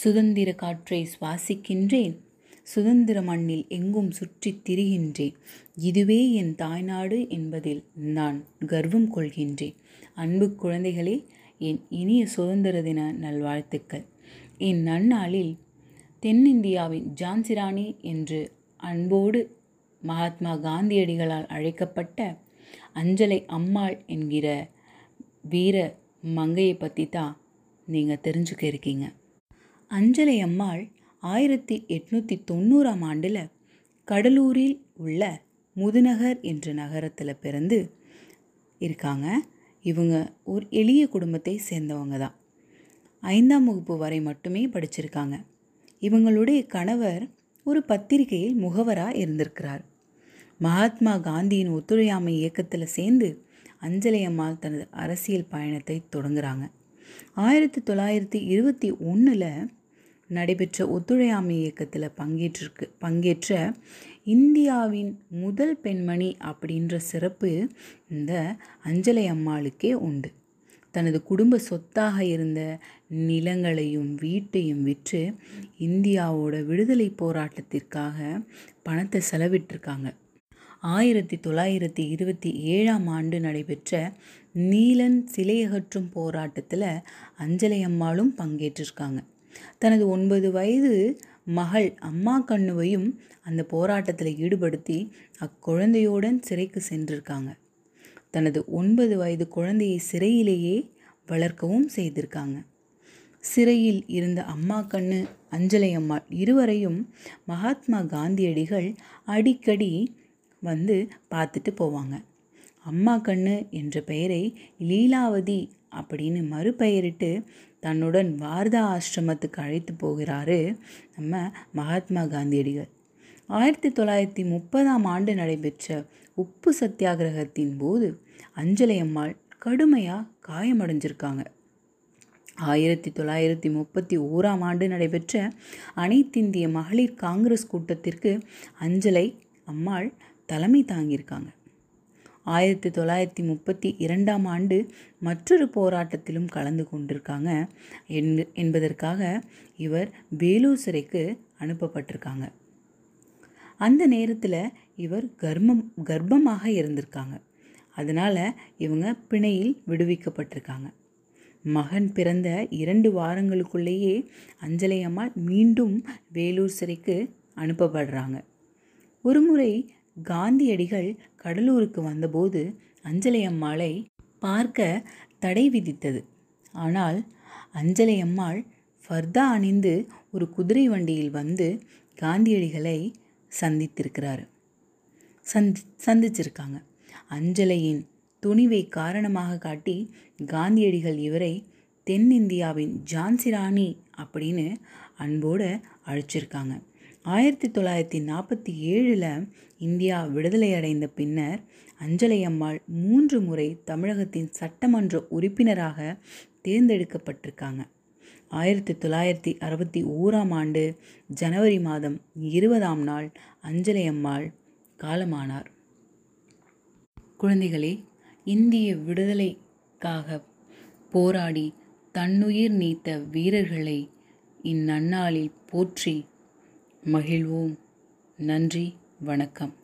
சுதந்திர காற்றை சுவாசிக்கின்றேன். சுதந்திர மண்ணில் எங்கும் சுற்றித் திரிகின்றேன். இதுவே என் தாய்நாடு என்பதில் நான் கர்வம் கொள்கின்றேன். அன்பு குழந்தைகளே என் இனிய சுதந்திர தின நல்வாழ்த்துக்கள். இந்நன்னாளில் தென்னிந்தியாவின் ஜான்சிராணி என்று அன்போடு மகாத்மா காந்தியடிகளால் அழைக்கப்பட்ட அஞ்சலை அம்மாள் என்கிற வீர மங்கையை பற்றி தான் நீங்கள் தெரிஞ்சுக்க இருக்கீங்க. அஞ்சலை அம்மாள் ஆயிரத்தி எட்நூற்றி தொண்ணூறாம் ஆண்டில் கடலூரில் உள்ள முதுநகர் என்ற நகரத்தில் பிறந்து இருக்காங்க. இவங்க ஒரு எளிய குடும்பத்தை சேர்ந்தவங்க தான். ஐந்தாம் வகுப்பு வரை மட்டுமே படிச்சிருக்காங்க. இவங்களுடைய கணவர் ஒரு பத்திரிகையில் முகவராக இருந்திருக்கிறார். மகாத்மா காந்தியின் ஒத்துழையாமை இயக்கத்தில் சேர்ந்து அஞ்சலி அம்மாள் தனது அரசியல் பயணத்தை தொடங்குறாங்க. ஆயிரத்தி தொள்ளாயிரத்தி இருபத்தி ஒன்றில் நடைபெற்ற ஒத்துழையாமை இயக்கத்தில் பங்கேற்றிருக்கு. பங்கேற்ற இந்தியாவின் முதல் பெண்மணி அப்படின்ற சிறப்பு இந்த அஞ்சலை அம்மாளுக்கே உண்டு. தனது குடும்ப சொத்தாக இருந்த நிலங்களையும் வீட்டையும் விற்று இந்தியாவோட விடுதலை போராட்டத்திற்காக பணத்தை செலவிட்டிருக்காங்க. ஆயிரத்தி தொள்ளாயிரத்தி இருபத்தி ஏழாம் ஆண்டு நடைபெற்ற நீலன் சிலையகற்றும் போராட்டத்தில் அஞ்சலை அம்மாளும் பங்கேற்றிருக்காங்க. தனது ஒன்பது வயது மகள் அம்மா கண்ணுவையும் அந்த போராட்டத்தில் ஈடுபடுத்தி அக்குழந்தையுடன் சிறைக்கு சென்றிருக்காங்க. தனது ஒன்பது வயது குழந்தையை சிறையிலேயே வளர்க்கவும் செய்திருக்காங்க. சிறையில் இருந்த அம்மா கண்ணு அஞ்சலை அம்மாள் இருவரையும் மகாத்மா காந்தியடிகள் அடிக்கடி வந்து பார்த்துட்டு போவாங்க. அம்மா கண்ணு என்ற பெயரை லீலாவதி அப்படின்னு மறுபெயரிட்டு தன்னுடன் வாரதா ஆசிரமத்துக்கு அழைத்து போகிறாரு நம்ம மகாத்மா காந்தியடிகள். ஆயிரத்தி தொள்ளாயிரத்தி முப்பதாம் ஆண்டு நடைபெற்ற உப்பு சத்தியாகிரகத்தின் போது அஞ்சலை அம்மாள் கடுமையாக காயமடைஞ்சிருக்காங்க. ஆயிரத்தி தொள்ளாயிரத்தி முப்பத்தி ஓராம் ஆண்டு நடைபெற்ற அனைத்திந்திய மகளிர் காங்கிரஸ் கூட்டத்திற்கு அஞ்சலை அம்மாள் தலைமை தாங்கியிருக்காங்க. ஆயிரத்தி தொள்ளாயிரத்தி முப்பத்தி இரண்டாம் ஆண்டு மற்றொரு போராட்டத்திலும் கலந்து கொண்டிருக்காங்க. என்பதற்காக இவர் வேலூர் சிறைக்கு அனுப்பப்பட்டிருக்காங்க. அந்த நேரத்தில் இவர் கர்ப்பம் கர்ப்பமாக இருந்திருக்காங்க. அதனால் இவங்க பிணையில் விடுவிக்கப்பட்டிருக்காங்க. மகன் பிறந்த இரண்டு வாரங்களுக்குள்ளேயே அஞ்சலை அம்மாள் மீண்டும் வேலூர் சிறைக்கு அனுப்பப்படுறாங்க. ஒருமுறை காந்தியடிகள் கடலூருக்கு வந்தபோது அஞ்சலை அம்மாளை பார்க்க தடை விதித்தது. ஆனால் அஞ்சலை அம்மாள் ஃபர்தா அணிந்து ஒரு குதிரை வண்டியில் வந்து காந்தியடிகளை சந்தித்திருக்கிறார். சந்தி சந்திச்சிருக்காங்க. அஞ்சலையின் துணிவை காரணமாக காட்டி காந்தியடிகள் இவரை தென்னிந்தியாவின் ஜான்சிராணி அப்படின்னு அன்போடு அழைச்சிருக்காங்க. ஆயிரத்தி தொள்ளாயிரத்தி நாற்பத்தி ஏழில் இந்தியா விடுதலை அடைந்த பின்னர் அஞ்சலை அம்மாள் மூன்று முறை தமிழகத்தின் சட்டமன்ற உறுப்பினராக தேர்ந்தெடுக்கப்பட்டிருக்காங்க. ஆயிரத்தி தொள்ளாயிரத்தி அறுபத்தி ஓராம் ஆண்டு ஜனவரி மாதம் இருபதாம் நாள் அஞ்சலை அம்மாள் காலமானார். குழந்தைகளே இந்திய விடுதலைக்காக போராடி தன்னுயிர் நீத்த வீரர்களை இந்நன்னாளில் போற்றி மகிழ்வோம். நன்றி வணக்கம்.